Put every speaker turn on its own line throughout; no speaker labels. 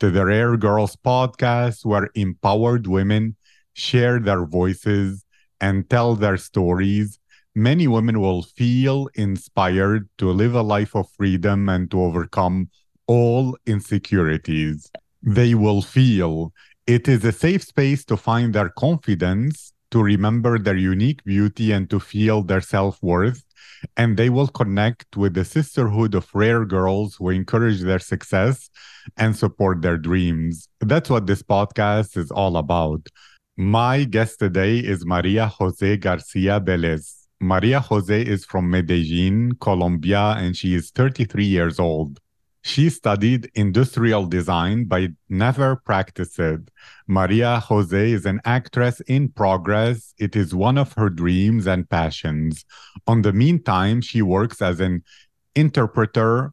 to the Rare Girls podcast, where empowered women share their voices and tell their stories, many women will feel inspired to live a life of freedom and to overcome all insecurities. They will feel it is a safe space to find their confidence, to remember their unique beauty, and to feel their self worth. And they will connect with the sisterhood of rare girls who encourage their success and support their dreams. That's what this podcast is all about. My guest today is Maria Jose Garcia Velez. Maria Jose is from Medellin, Colombia, and she is 33 years old. She studied industrial design but never practiced. Maria Jose is an actress in progress. It is one of her dreams and passions. On the meantime, she works as an interpreter.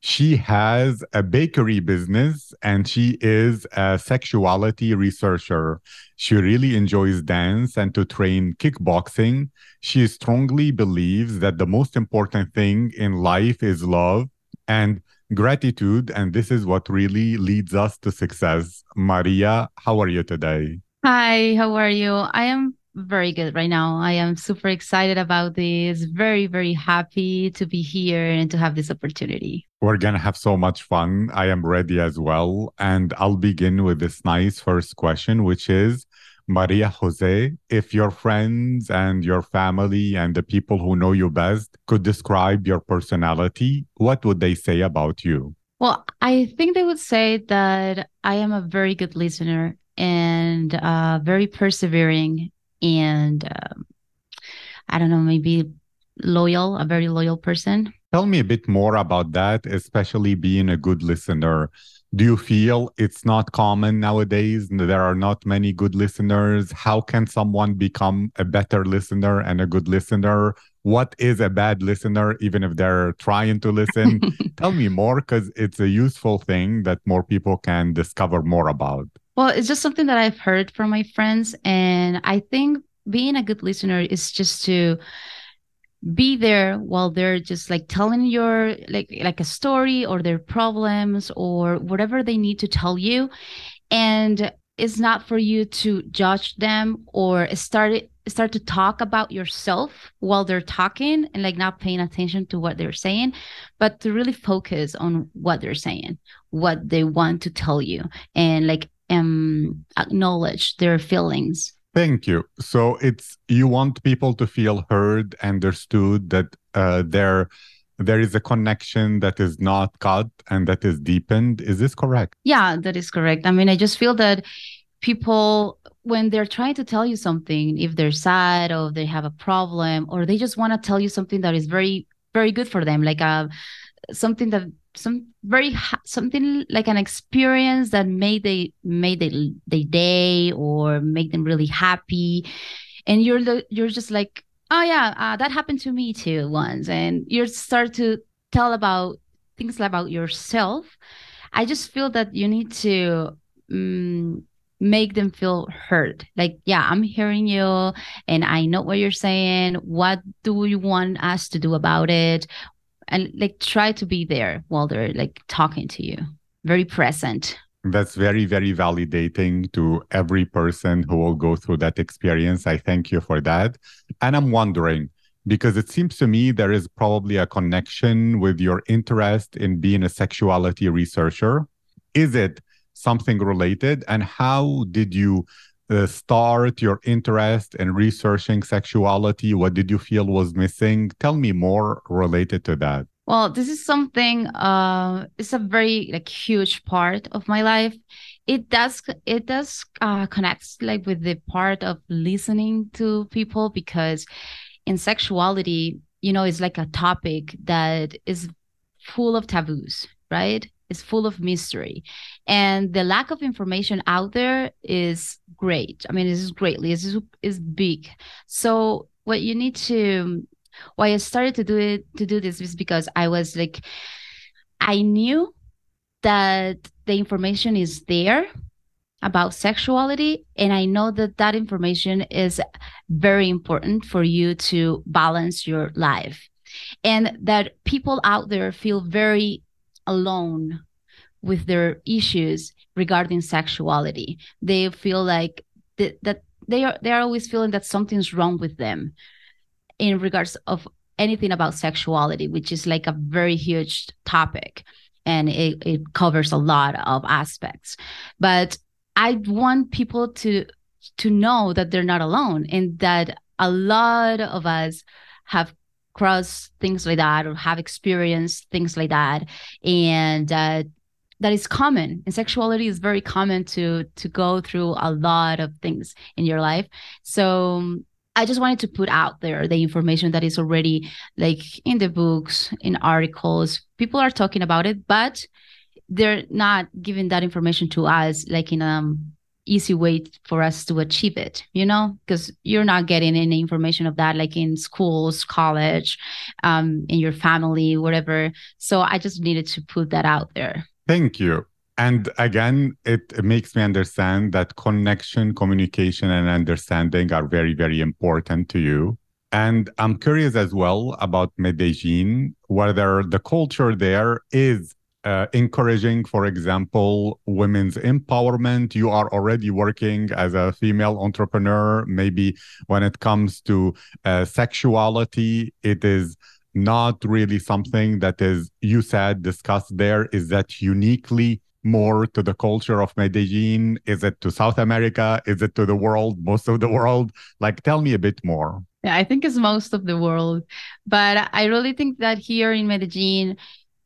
She has a bakery business and she is a sexuality researcher. She really enjoys dance and to train kickboxing. She strongly believes that the most important thing in life is love and gratitude. And this is what really leads us to success. Maria, how are you today?
Hi, how are you? I am very good right now. I am super excited about this. Very, very happy to be here and to have this opportunity.
We're going to have so much fun. I am ready as well. And I'll begin with this nice first question, which is Maria Jose, if your friends and your family and the people who know you best could describe your personality, what would they say about you?
Well, I think they would say that I am a very good listener and uh, very persevering and um, I don't know, maybe loyal, a very loyal person.
Tell me a bit more about that, especially being a good listener. Do you feel it's not common nowadays? There are not many good listeners. How can someone become a better listener and a good listener? What is a bad listener, even if they're trying to listen? Tell me more because it's a useful thing that more people can discover more about.
Well, it's just something that I've heard from my friends. And I think being a good listener is just to be there while they're just like telling your like like a story or their problems or whatever they need to tell you. And it's not for you to judge them or start start to talk about yourself while they're talking and like not paying attention to what they're saying but to really focus on what they're saying what they want to tell you and like um acknowledge their feelings
Thank you. So it's you want people to feel heard, understood, that uh, there there is a connection that is not cut and that is deepened. Is this correct?
Yeah, that is correct. I mean, I just feel that people when they're trying to tell you something, if they're sad or they have a problem, or they just want to tell you something that is very very good for them, like a uh, something that some very ha- something like an experience that made they made they they day or make them really happy. And you're you're just like oh yeah uh, that happened to me too once. And you start to tell about things about yourself. I just feel that you need to um, make them feel heard. Like yeah i'm hearing you and i know what you're saying. What do you want us to do about it and like try to be there while they're like talking to you. Very present.
That's very very validating to every person who will go through that experience. I thank you for that. And i'm wondering because it seems to me there is probably a connection with your interest in being a sexuality researcher. Is it something related? And how did you uh, start your interest in researching sexuality? What did you feel was missing? Tell me more related to that.
Well, this is something uh it's a very like huge part of my life. It does it does uh connects like with the part of listening to people because in sexuality, you know, it's like a topic that is full of taboos, right? Is full of mystery. And the lack of information out there is great. I mean this is greatly is is big. So what you need to why i started to do it to do this is because i was like i knew that the information is there about sexuality and i know that that information is very important for you to balance your life. And that people out there feel very alone with their issues regarding sexuality. They feel like th- that they are they are always feeling that something's wrong with them in regards of anything about sexuality, which is like a very huge topic and it, it covers a lot of aspects. But I want people to to know that they're not alone and that a lot of us have cross things like that or have experienced things like that. And uh, that is common and sexuality is very common to to go through a lot of things in your life. So um, i just wanted to put out there the information that is already like in the books in articles. People are talking about it but they're not giving that information to us like in um easy way for us to achieve it you know? Because you're not getting any information of that like in schools college um in your family whatever. So i just needed to put that out there.
Thank you. And again it, makes me understand that connection communication and understanding are very very important to you. And i'm curious as well about medellin whether the culture there is uh, encouraging, for example, women's empowerment. You are already working as a female entrepreneur. Maybe when it comes to uh, sexuality, it is not really something that is, you said, discussed there. Is that uniquely more to the culture of Medellin? Is it to South America? Is it to the world, most of the world? Like, tell me a bit more.
Yeah, I think it's most of the world. But I really think that here in Medellin,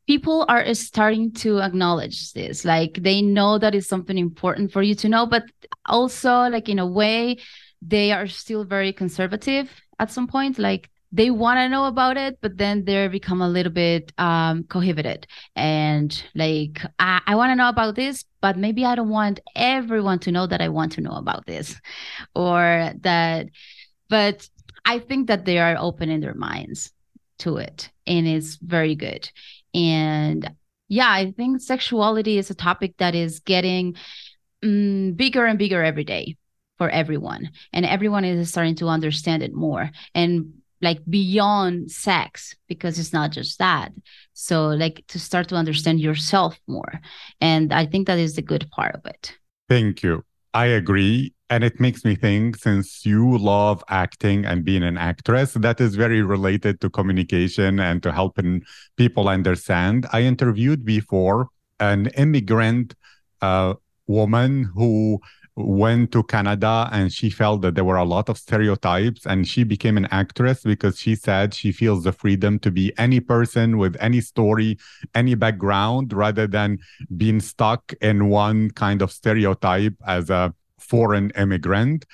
people are starting to acknowledge this like they know that it's something important for you to know but also like in a way they are still very conservative at some point like they want to know about it but then they become a little bit um cohibited. And like i, I want to know about this but maybe i don't want everyone to know that i want to know about this or that but i think that they are opening their minds to it and it's very good and yeah, I think sexuality is a topic that is getting um, bigger and bigger every day for everyone. And everyone is starting to understand it more and like beyond sex, because it's not just that. So, like to start to understand yourself more. And I think that is the good part of it.
Thank you. I agree. And it makes me think since you love acting and being an actress, that is very related to communication and to helping people understand. I interviewed before an immigrant uh, woman who went to Canada and she felt that there were a lot of stereotypes and she became an actress because she said she feels the freedom to be any person with any story, any background rather than being stuck in one kind of stereotype as a foreign immigrant.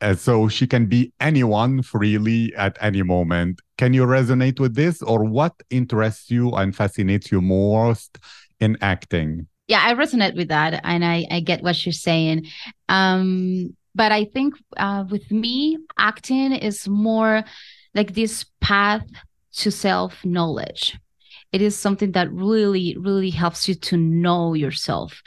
Uh, so she can be anyone freely at any moment. Can you resonate with this, or what interests you and fascinates you most in acting?
Yeah, I resonate with that, and I I get what you're saying. Um, but I think uh, with me, acting is more like this path to self knowledge. It is something that really, really helps you to know yourself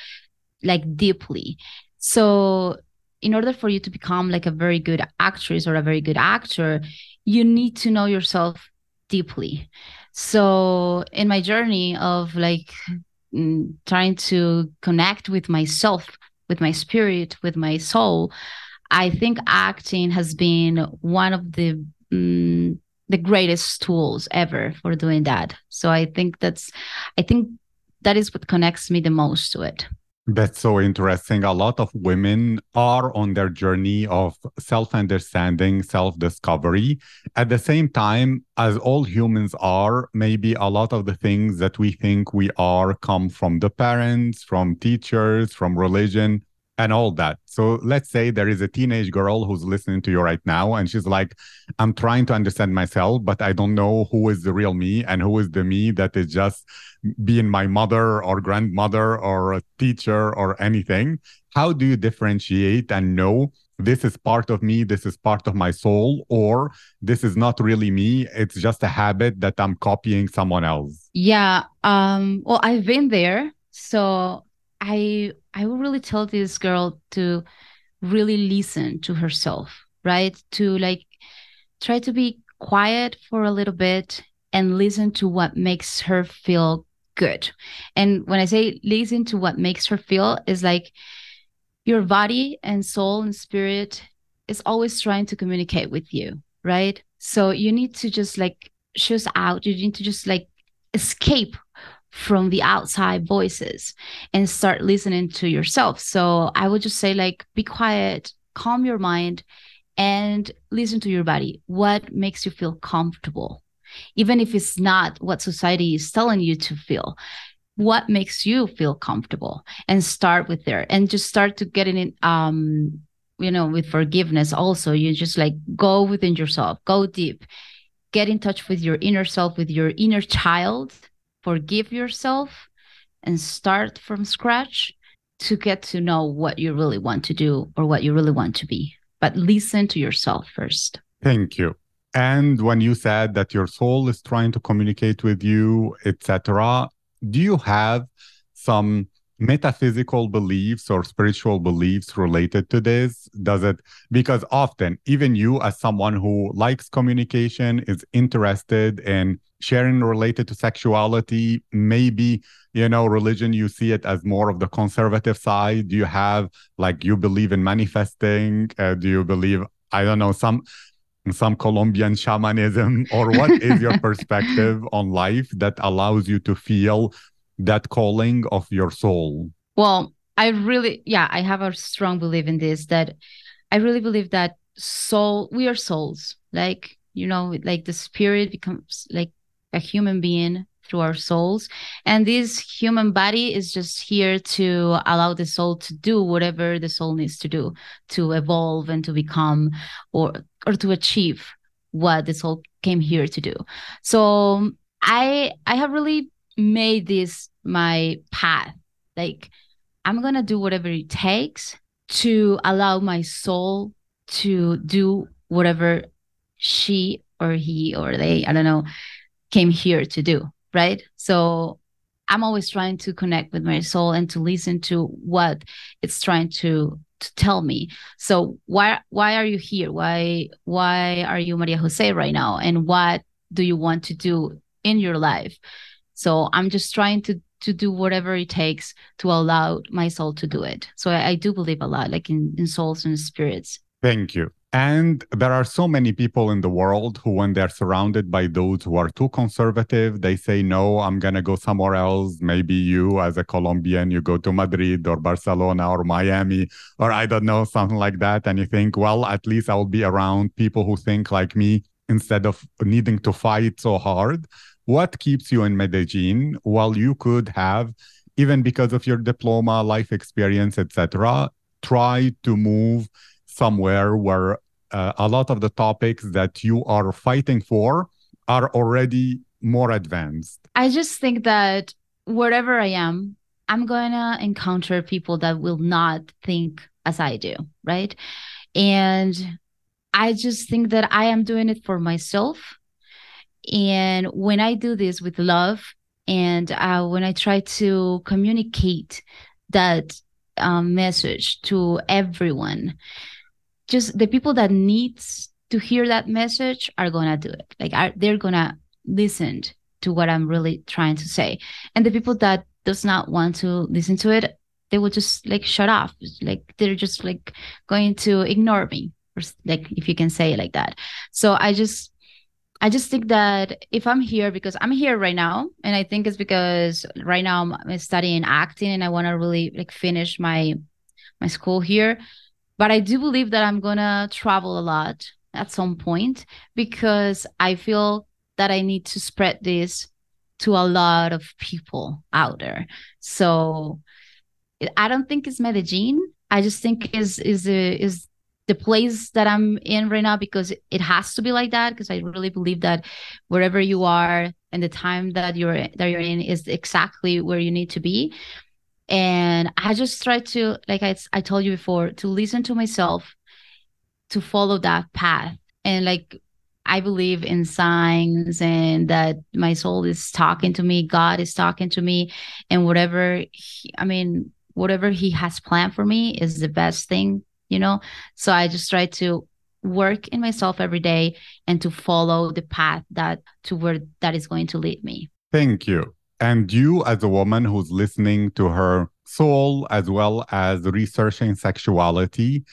like deeply. So in order for you to become like a very good actress or a very good actor, you need to know yourself deeply. So in my journey of like mm, trying to connect with myself, with my spirit, with my soul, I think acting has been one of the mm, the greatest tools ever for doing that. So I think that's I think that is what connects me the most to it.
That's so interesting. A lot of women are on their journey of self understanding, self discovery. At the same time, as all humans are, maybe a lot of the things that we think we are come from the parents, from teachers, from religion. And all that. So let's say there is a teenage girl who's listening to you right now and she's like, I'm trying to understand myself, but I don't know who is the real me and who is the me that is just being my mother or grandmother or a teacher or anything. How do you differentiate and know this is part of me, this is part of my soul, or this is not really me, it's just a habit that I'm copying someone else?
Yeah. Um, well, I've been there. So I I would really tell this girl to really listen to herself, right? To like try to be quiet for a little bit and listen to what makes her feel good. And when I say listen to what makes her feel is like your body and soul and spirit is always trying to communicate with you, right? So you need to just like shush out. You need to just like escape from the outside voices and start listening to yourself. So I would just say, like, be quiet, calm your mind, and listen to your body. What makes you feel comfortable? Even if it's not what society is telling you to feel, what makes you feel comfortable? And start with there and just start to getting it, um, you know, with forgiveness also. You just like go within yourself, go deep, get in touch with your inner self, with your inner child forgive yourself and start from scratch to get to know what you really want to do or what you really want to be. But listen to yourself first.
Thank you. And when you said that your soul is trying to communicate with you, etc., do you have some metaphysical beliefs or spiritual beliefs related to this? Does it, because often, even you, as someone who likes communication, is interested in sharing related to sexuality, maybe, you know, religion, you see it as more of the conservative side. Do you have, like, you believe in manifesting? Uh, do you believe, I don't know, some some Colombian shamanism, or what is your perspective on life that allows you to feel that calling of your soul?
Well, I really, yeah, I have a strong belief in this that I really believe that soul, we are souls. Like, you know, like the spirit becomes like a human being through our souls. And this human body is just here to allow the soul to do whatever the soul needs to do to evolve and to become or or to achieve what the soul came here to do. So I I have really made this my path. Like, I'm to do whatever it takes to allow my soul to do whatever she or he or they, I don't know, came here to do. Right. So I'm always trying to connect with my soul and to listen to what it's trying to to tell me. So why why are you here? Why why are you Maria Jose right now? And what do you want to do in your life? So I'm just trying to to do whatever it takes to allow my soul to do it. So I, I do believe a lot, like in, in souls and spirits.
Thank you. And there are so many people in the world who, when they're surrounded by those who are too conservative, they say, No, I'm going to go somewhere else. Maybe you, as a Colombian, you go to Madrid or Barcelona or Miami or I don't know, something like that. And you think, Well, at least I'll be around people who think like me instead of needing to fight so hard what keeps you in Medellin while you could have, even because of your diploma, life experience, etc., try to move somewhere where uh, a lot of the topics that you are fighting for are already more advanced?
I just think that wherever I am, I'm going to encounter people that will not think as I do, right? And I just think that I am doing it for myself and when I do this with love and uh, when I try to communicate that um, message to everyone, just the people that needs to hear that message are gonna do it. Like are, they're gonna listen to what I'm really trying to say. And the people that does not want to listen to it, they will just like shut off. Like they're just like going to ignore me, or like if you can say it like that. So I just I just think that if I'm here because I'm here right now, and I think it's because right now I'm studying acting and I want to really like finish my my school here. But I do believe that I'm gonna travel a lot at some point because I feel that I need to spread this to a lot of people out there. So I don't think it's Medellin. I just think is is a, is the place that I'm in right now because it has to be like that because I really believe that wherever you are and the time that you're that you're in is exactly where you need to be and I just try to like I I told you before to listen to myself to follow that path and like I believe in signs and that my soul is talking to me, God is talking to me, and whatever, he, I mean, whatever He has planned for me is the best thing, you know? So I just try to work in myself every day and to follow the path that to where that is going to lead me.
Thank you. And you, as a woman who's listening to her soul as well as researching sexuality,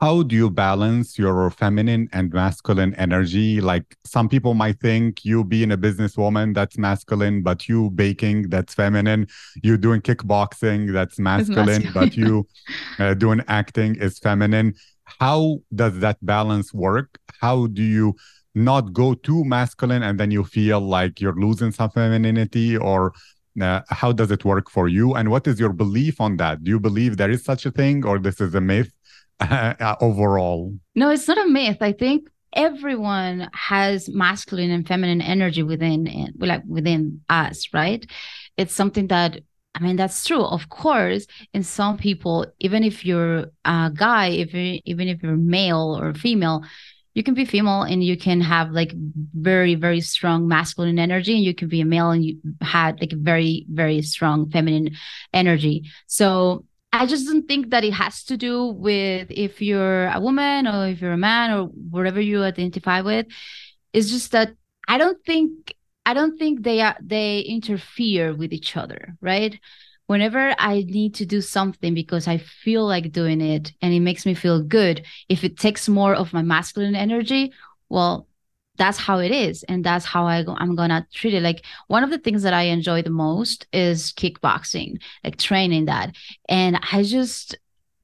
how do you balance your feminine and masculine energy? Like some people might think you being a businesswoman, that's masculine, but you baking, that's feminine. You doing kickboxing, that's masculine, masculine. but you uh, doing acting is feminine. How does that balance work? How do you not go too masculine and then you feel like you're losing some femininity or uh, how does it work for you? And what is your belief on that? Do you believe there is such a thing or this is a myth uh, overall?
No it's not a myth. I think everyone has masculine and feminine energy within like within us right? It's something that I mean, that's true. Of course, in some people, even if you're a guy, if even if you're male or female, you can be female and you can have like very very strong masculine energy and you can be a male and you had like very very strong feminine energy. So i just don't think that it has to do with if you're a woman or if you're a man or whatever you identify with. It's just that i don't think i don't think they are they interfere with each other right whenever I need to do something because I feel like doing it and it makes me feel good, if it takes more of my masculine energy, well, that's how it is. And that's how I go, I'm going to treat it. Like one of the things that I enjoy the most is kickboxing, like training that. And I just,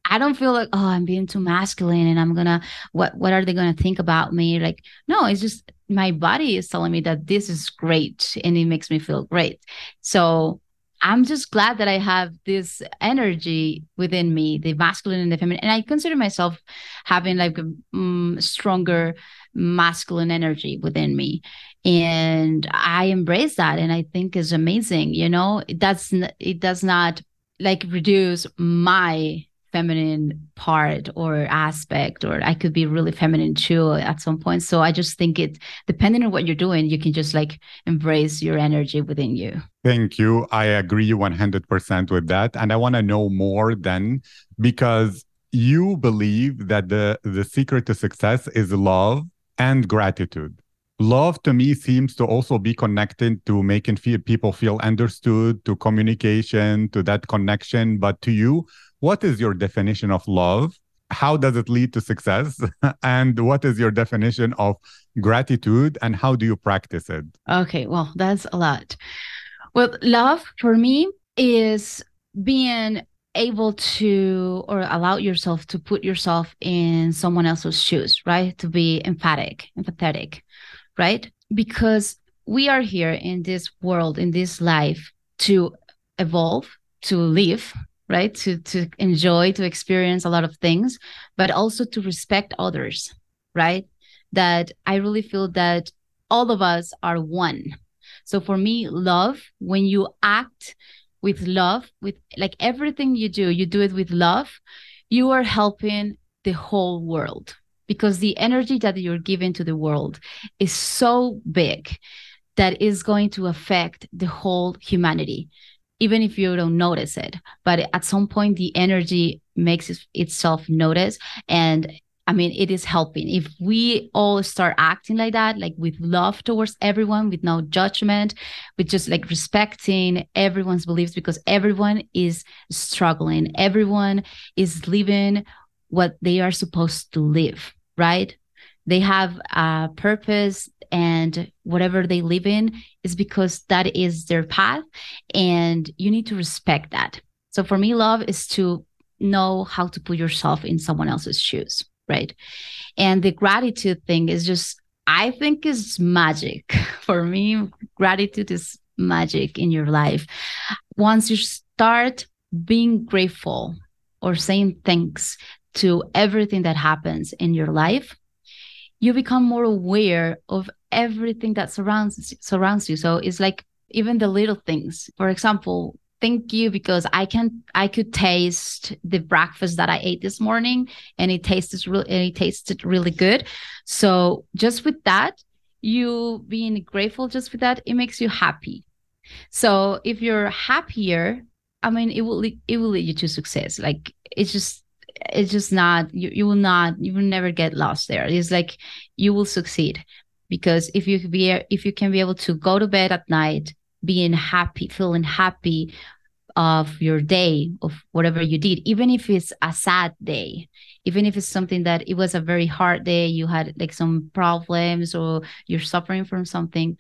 I don't feel like, oh, I'm being too masculine and I'm gonna what what are they gonna think about me? Like, no, it's just my body is telling me that this is great and it makes me feel great. So I'm just glad that I have this energy within me, the masculine and the feminine. And I consider myself having like a um, stronger masculine energy within me. And I embrace that and I think is amazing. You know, does it does not like reduce my feminine part or aspect or i could be really feminine too at some point. So i just think it depending on what you're doing you can just like embrace your energy within you.
Thank you. I agree 100% with that. And i want to know more then because you believe that the the secret to success is love and gratitude. Love to me seems to also be connected to making people feel understood to communication to that connection. But to you what is your definition of love? How does it lead to success? and what is your definition of gratitude and how do you practice it?
Okay, well, that's a lot. Well, love for me is being able to or allow yourself to put yourself in someone else's shoes, right? To be emphatic, empathetic, right? Because we are here in this world, in this life to evolve, to live, right? To to enjoy to experience a lot of things but also to respect others right? That i really feel that all of us are one. So for me love when you act with love with like everything you do you do it with love you are helping the whole world because the energy that you're giving to the world is so big that is going to affect the whole humanity even if you don't notice it. But at some point, the energy makes itself notice. And I mean, it is helping. If we all start acting like that, like with love towards everyone, with no judgment, with just like respecting everyone's beliefs, because everyone is struggling, everyone is living what they are supposed to live, right? They have a purpose, and whatever they live in is because that is their path and you need to respect that. So for me love is to know how to put yourself in someone else's shoes right? And the gratitude thing is just i think is magic. For me gratitude is magic in your life. Once you start being grateful or saying thanks to everything that happens in your life, you become more aware of everything that surrounds surrounds you. So it's like even the little things. For example, thank you because I can I could taste the breakfast that I ate this morning and it tastes really and it tasted really good. So just with that, you being grateful just with that, it makes you happy. So if you're happier, I mean it will it will lead you to success. Like it's just it's just not you, you will not you will never get lost there. It's like you will succeed because if you be if you can be able to go to bed at night being happy, feeling happy of your day, of whatever you did, even if it's a sad day, even if it's something that it was a very hard day, you had like some problems or you're suffering from something.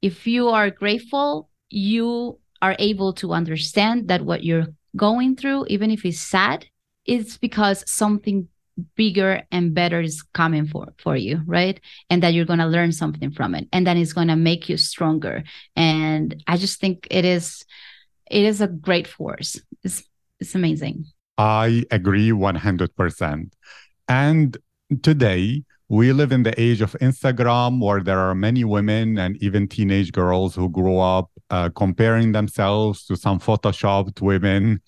If you are grateful, you are able to understand that what you're going through, even if it's sad, it's because something bigger and better is coming for for you right? And that you're going to learn something from it and then it's going to make you stronger. And i just think it is it is a great force. It's it's amazing.
I agree 100% and today we live in the age of Instagram where there are many women and even teenage girls who grow up uh, comparing themselves to some photoshopped women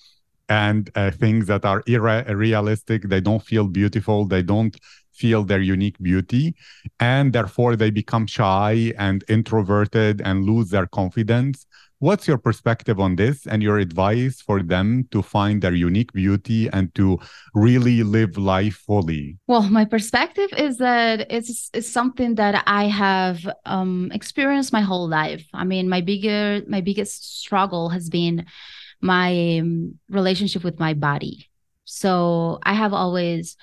and uh, things that are irrealistic. They don't feel beautiful. They don't feel their unique beauty. And therefore, they become shy and introverted and lose their confidence. What's your perspective on this and your advice for them to find their unique beauty and to really live life fully?
Well, my perspective is that it's, it's something that I have um, experienced my whole life. I mean, my bigger my biggest struggle has been my um, relationship with my body. So I have always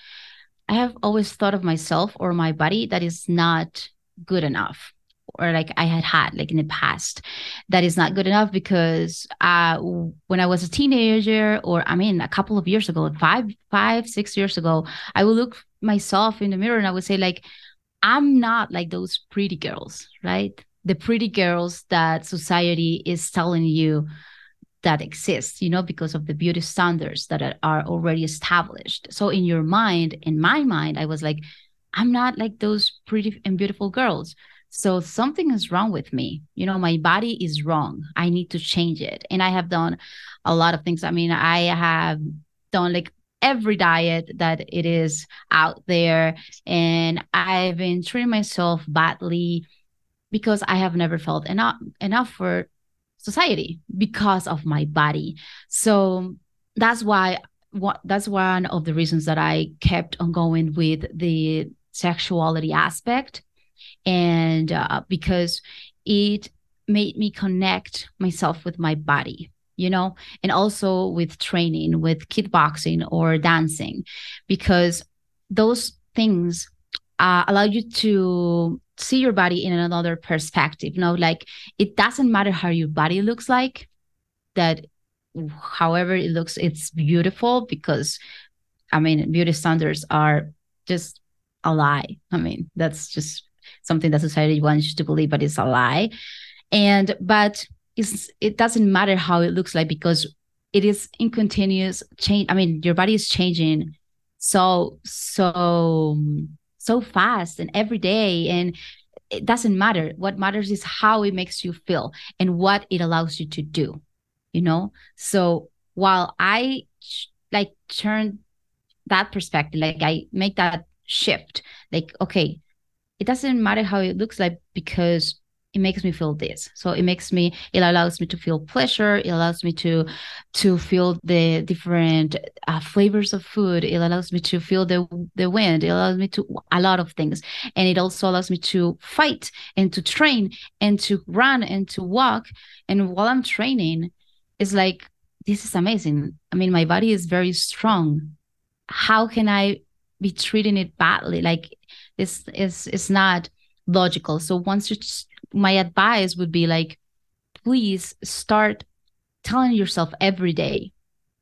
I have always thought of myself or my body that is not good enough or like I had had like in the past that is not good enough because uh when I was a teenager or I mean a couple of years ago five five six years ago I would look myself in the mirror and I would say like I'm not like those pretty girls right the pretty girls that society is telling you that exists, you know, because of the beauty standards that are, already established. So in your mind, in my mind, I was like, I'm not like those pretty and beautiful girls. So something is wrong with me. You know, my body is wrong. I need to change it. And I have done a lot of things. I mean, I have done like every diet that it is out there. And I've been treating myself badly because I have never felt enough enough for society because of my body. So that's why what that's one of the reasons that I kept on going with the sexuality aspect and uh, because it made me connect myself with my body you know and also with training with kickboxing or dancing because those things uh, allow you to see your body in another perspective you know like it doesn't matter how your body looks like that however it looks it's beautiful because i mean beauty standards are just a lie. I mean that's just something that society wants you to believe but it's a lie. And but it's it doesn't matter how it looks like because it is in continuous change i mean your body is changing so so so fast and every day and it doesn't matter. What matters is how it makes you feel and what it allows you to do you know? So while i like turn that perspective like i make that shift like okay it doesn't matter how it looks like because it makes me feel this. So it makes me it allows me to feel pleasure. It allows me to to feel the different uh, flavors of food. It allows me to feel the the wind. It allows me to a lot of things. And it also allows me to fight and to train and to run and to walk. And while i'm training it's like this is amazing. I mean my body is very strong. How can i be treating it badly? Like this is it's not logical. So once you my advice would be like, please start telling yourself every day,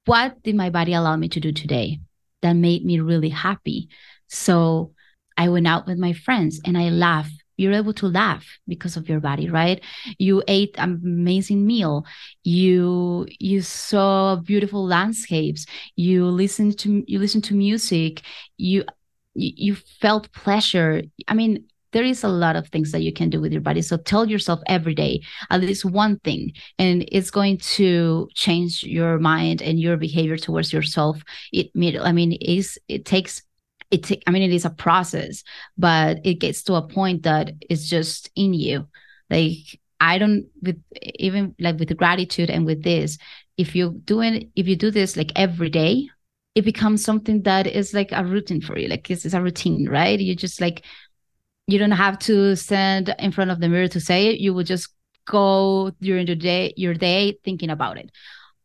what did my body allow me to do today that made me really happy? So I went out with my friends and I laughed you're able to laugh because of your body right? You ate an amazing meal. You you saw beautiful landscapes. You listened to you listened to music. You you felt pleasure. I mean there is a lot of things that you can do with your body. So tell yourself every day at least one thing and it's going to change your mind and your behavior towards yourself. It i mean it is it takes it t- i mean it is a process but it gets to a point that it's just in you. Like i don't with even like with gratitude and with this if you doing if you do this like every day it becomes something that is like a routine for you. Like it's, it's a routine right? You just like you don't have to stand in front of the mirror to say it. You will just go during the day your day thinking about it.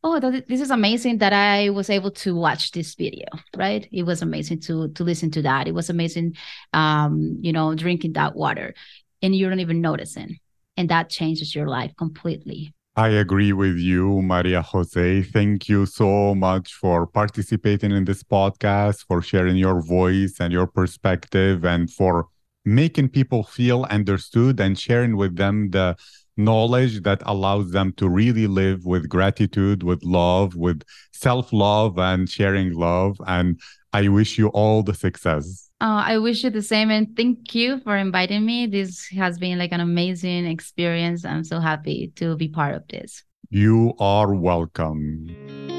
Oh this is amazing that i was able to watch this video right? It was amazing to to listen to that. It was amazing um you know drinking that water and you don't even noticing and that changes your life completely.
I agree with you, Maria Jose. Thank you so much for participating in this podcast, for sharing your voice and your perspective, and for making people feel understood and sharing with them the knowledge that allows them to really live with gratitude, with love, with self love, and sharing love. And I wish you all the success.
Uh, I wish you the same. And thank you for inviting me. This has been like an amazing experience. I'm so happy to be part of this.
You are welcome.